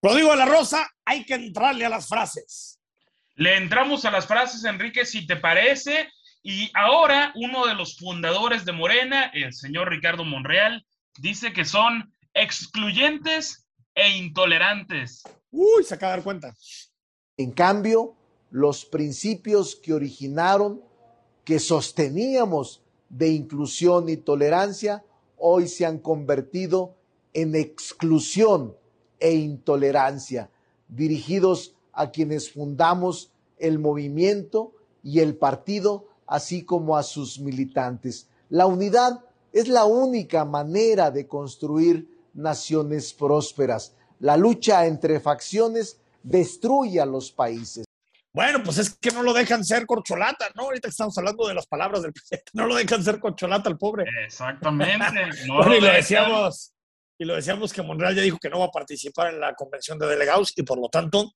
Rodrigo de la Rosa, hay que entrarle a las frases. Le entramos a las frases, Enrique, si te parece. Y ahora uno de los fundadores de Morena, el señor Ricardo Monreal, dice que son excluyentes e intolerantes. Uy, se acaba de dar cuenta. En cambio, los principios que originaron, que sosteníamos de inclusión y tolerancia, hoy se han convertido en exclusión e intolerancia, dirigidos a quienes fundamos el movimiento y el partido, así como a sus militantes. La unidad es la única manera de construir naciones prósperas. La lucha entre facciones destruye a los países. Bueno, pues es que no lo dejan ser corcholata, ¿no? Ahorita estamos hablando de las palabras del presidente, no lo dejan ser corcholata al pobre. Exactamente. No bueno, y lo decíamos, y lo decíamos que Monreal ya dijo que no va a participar en la convención de delegados y por lo tanto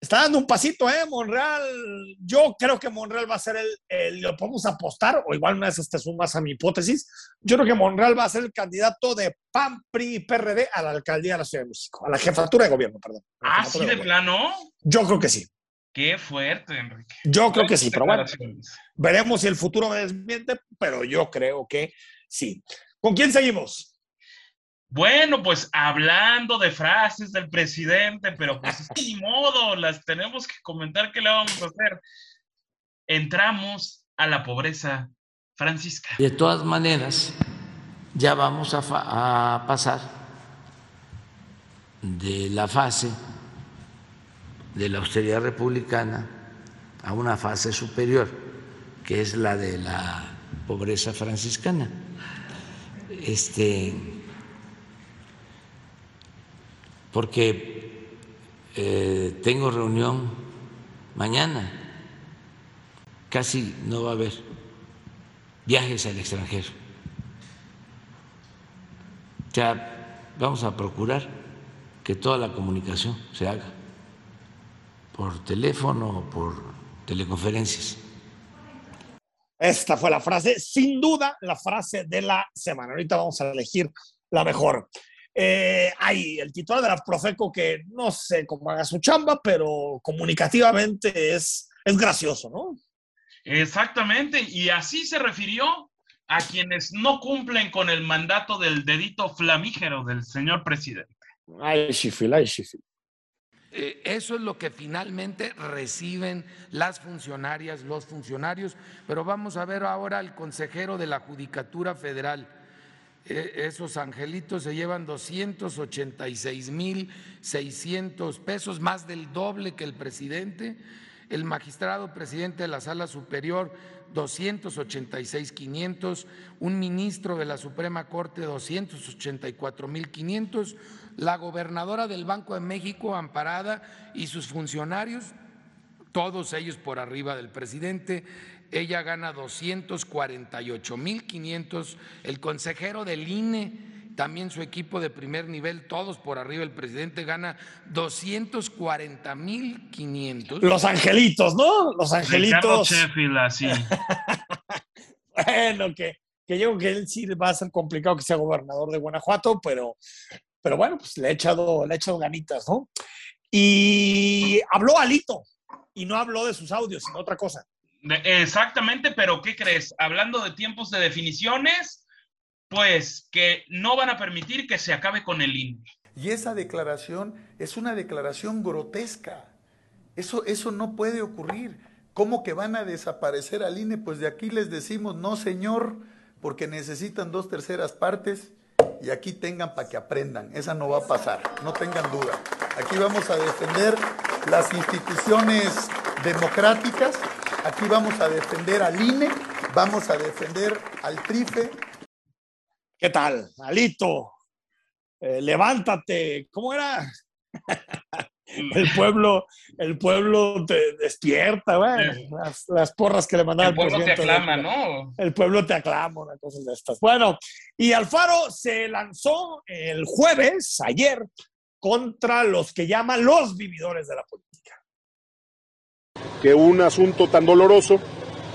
está dando un pasito, ¿eh? Monreal, yo creo que Monreal va a ser el, el- lo podemos apostar, o igual una vez este sumas a mi hipótesis, yo creo que Monreal va a ser el candidato de PAN, PRI y PRD a la alcaldía de la Ciudad de México, a la jefatura de gobierno, perdón. Ah, sí, de gobierno. plano. Yo creo que sí, Qué fuerte, Enrique. yo creo que sí, pero bueno. Veremos si el futuro me desmiente, pero yo creo que sí. ¿Con quién seguimos? Bueno, pues hablando de frases del presidente, pero pues ni modo, las tenemos que comentar qué le vamos a hacer. Entramos a la pobreza francisca. De todas maneras, ya vamos a, a pasar de la fase de la austeridad republicana a una fase superior, que es la de la pobreza franciscana. Este, porque eh, tengo reunión mañana, casi no va a haber viajes al extranjero. O sea, vamos a procurar que toda la comunicación se haga por teléfono o por teleconferencias. Esta fue la frase, sin duda, la frase de la semana. Ahorita vamos a elegir la mejor. Eh, hay el titular de la Profeco que no sé cómo haga su chamba, pero comunicativamente es, es gracioso, ¿no? Exactamente, y así se refirió a quienes no cumplen con el mandato del dedito flamígero del señor presidente. Ay, Shifil, ay, Shifil. Eh, Eso es lo que finalmente reciben las funcionarias, los funcionarios, pero vamos a ver ahora al consejero de la Judicatura Federal. Eh, Esos angelitos se llevan 286 mil 600 pesos, más del doble que el presidente. El magistrado presidente de la Sala Superior, 286 500. Un ministro de la Suprema Corte, 284 mil 500. La gobernadora del Banco de México, amparada, y sus funcionarios, todos ellos por arriba del presidente. Ella gana 248.500. El consejero del INE, también su equipo de primer nivel, todos por arriba del presidente, gana 240.500. Los angelitos, ¿no? Los angelitos. Sheffield, así. Bueno, que, que yo creo que él sí va a ser complicado que sea gobernador de Guanajuato, pero, pero bueno, pues le ha echado, le ha echado ganitas, ¿no? Y habló Alito y no habló de sus audios, sino otra cosa. Exactamente, pero ¿qué crees? Hablando de tiempos de definiciones, pues que no van a permitir que se acabe con el INE. Y esa declaración es una declaración grotesca. Eso, eso no puede ocurrir. ¿Cómo que van a desaparecer al INE? Pues de aquí les decimos, no señor, porque necesitan dos terceras partes y aquí tengan para que aprendan. Esa no va a pasar, no tengan duda. Aquí vamos a defender las instituciones democráticas, aquí vamos a defender al INE, vamos a defender al TRIFE, ¿Qué tal? Alito, eh, levántate. ¿Cómo era? El pueblo, el pueblo te despierta, bueno, las, las porras que le mandaba El pueblo te aclama, ¿no? El pueblo te aclama, una cosa de estas. Bueno, y Alfaro se lanzó el jueves, ayer, contra los que llaman los vividores de la política. Que un asunto tan doloroso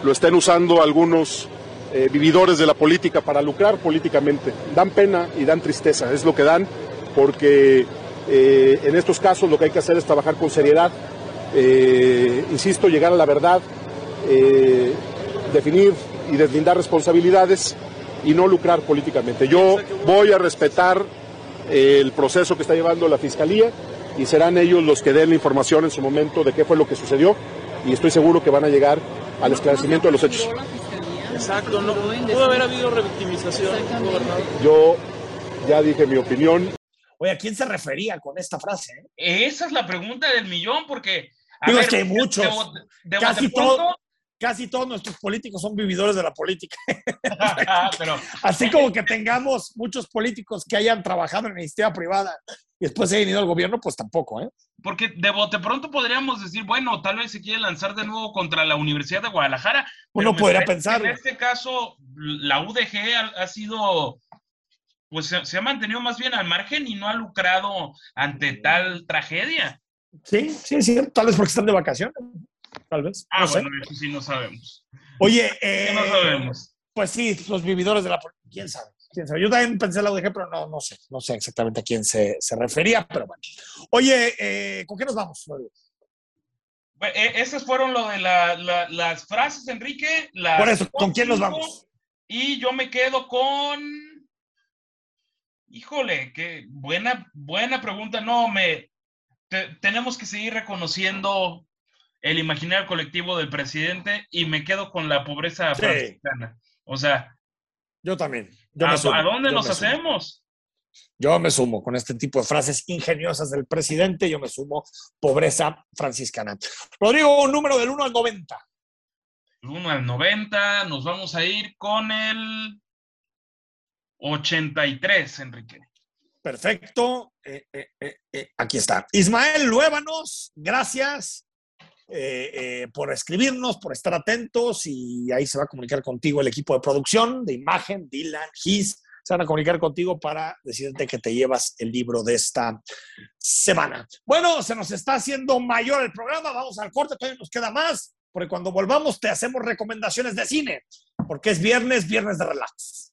lo estén usando algunos eh, vividores de la política para lucrar políticamente. Dan pena y dan tristeza, es lo que dan, porque Eh, en estos casos lo que hay que hacer es trabajar con seriedad, eh, insisto, llegar a la verdad, definir y deslindar responsabilidades y no lucrar políticamente. Yo voy a respetar el proceso que está llevando la Fiscalía y serán ellos los que den la información en su momento de qué fue lo que sucedió y estoy seguro que van a llegar al esclarecimiento de los hechos. Exacto, no pudo haber habido revictimización, gobernador. Yo ya dije mi opinión. Oye, ¿a quién se refería con esta frase? eh? Esa es la pregunta del millón, porque. a Digo, ver, es que hay muchos. de bote- de Casi, todo- casi todos nuestros políticos son vividores de la política. pero Así como que tengamos muchos políticos que hayan trabajado en la iniciativa privada y después se hayan ido al gobierno, pues tampoco, ¿eh? Porque de bote pronto podríamos decir, bueno, tal vez se quiere lanzar de nuevo contra la Universidad de Guadalajara. Uno podría pensarlo. En este caso, la UDG ha, ha sido, pues se, se ha mantenido más bien al margen y no ha lucrado ante tal tragedia. Sí, sí, sí, tal vez porque están de vacaciones, tal vez. Ah, no sé. bueno, eso sí no sabemos. Oye, ¿Qué eh, no sabemos? pues sí, los vividores de la política, quién sabe. ¿Quién sabe? Yo también pensé en la UDG, pero no, no sé, no sé exactamente a quién se, se refería, pero bueno. Oye, eh, ¿con qué nos vamos? Bueno, eh, esas fueron lo de la- la- las frases, Enrique. las Por eso, ¿con quién nos vamos? Y yo me quedo con. Híjole, qué buena, buena pregunta. No, me. te- tenemos que seguir reconociendo el imaginario colectivo del presidente y me quedo con la pobreza Sí. franciscana. O sea, Yo también. Yo ¿a, me sumo, a dónde yo nos hacemos? Yo me sumo con este tipo de frases ingeniosas del presidente, yo me sumo pobreza franciscana. Rodrigo, un número del 1 al 90. El 1 al 90, nos vamos a ir con el 83, Enrique. Perfecto. Eh, eh, eh, aquí está. Ismael Luébanos, gracias eh, eh, por escribirnos, por estar atentos y ahí se va a comunicar contigo el equipo de producción, de imagen, Dylan, Gis, se van a comunicar contigo para decirte que te llevas el libro de esta semana. Bueno, se nos está haciendo mayor el programa, vamos al corte, todavía nos queda más, porque cuando volvamos te hacemos recomendaciones de cine, porque es viernes, viernes de relax.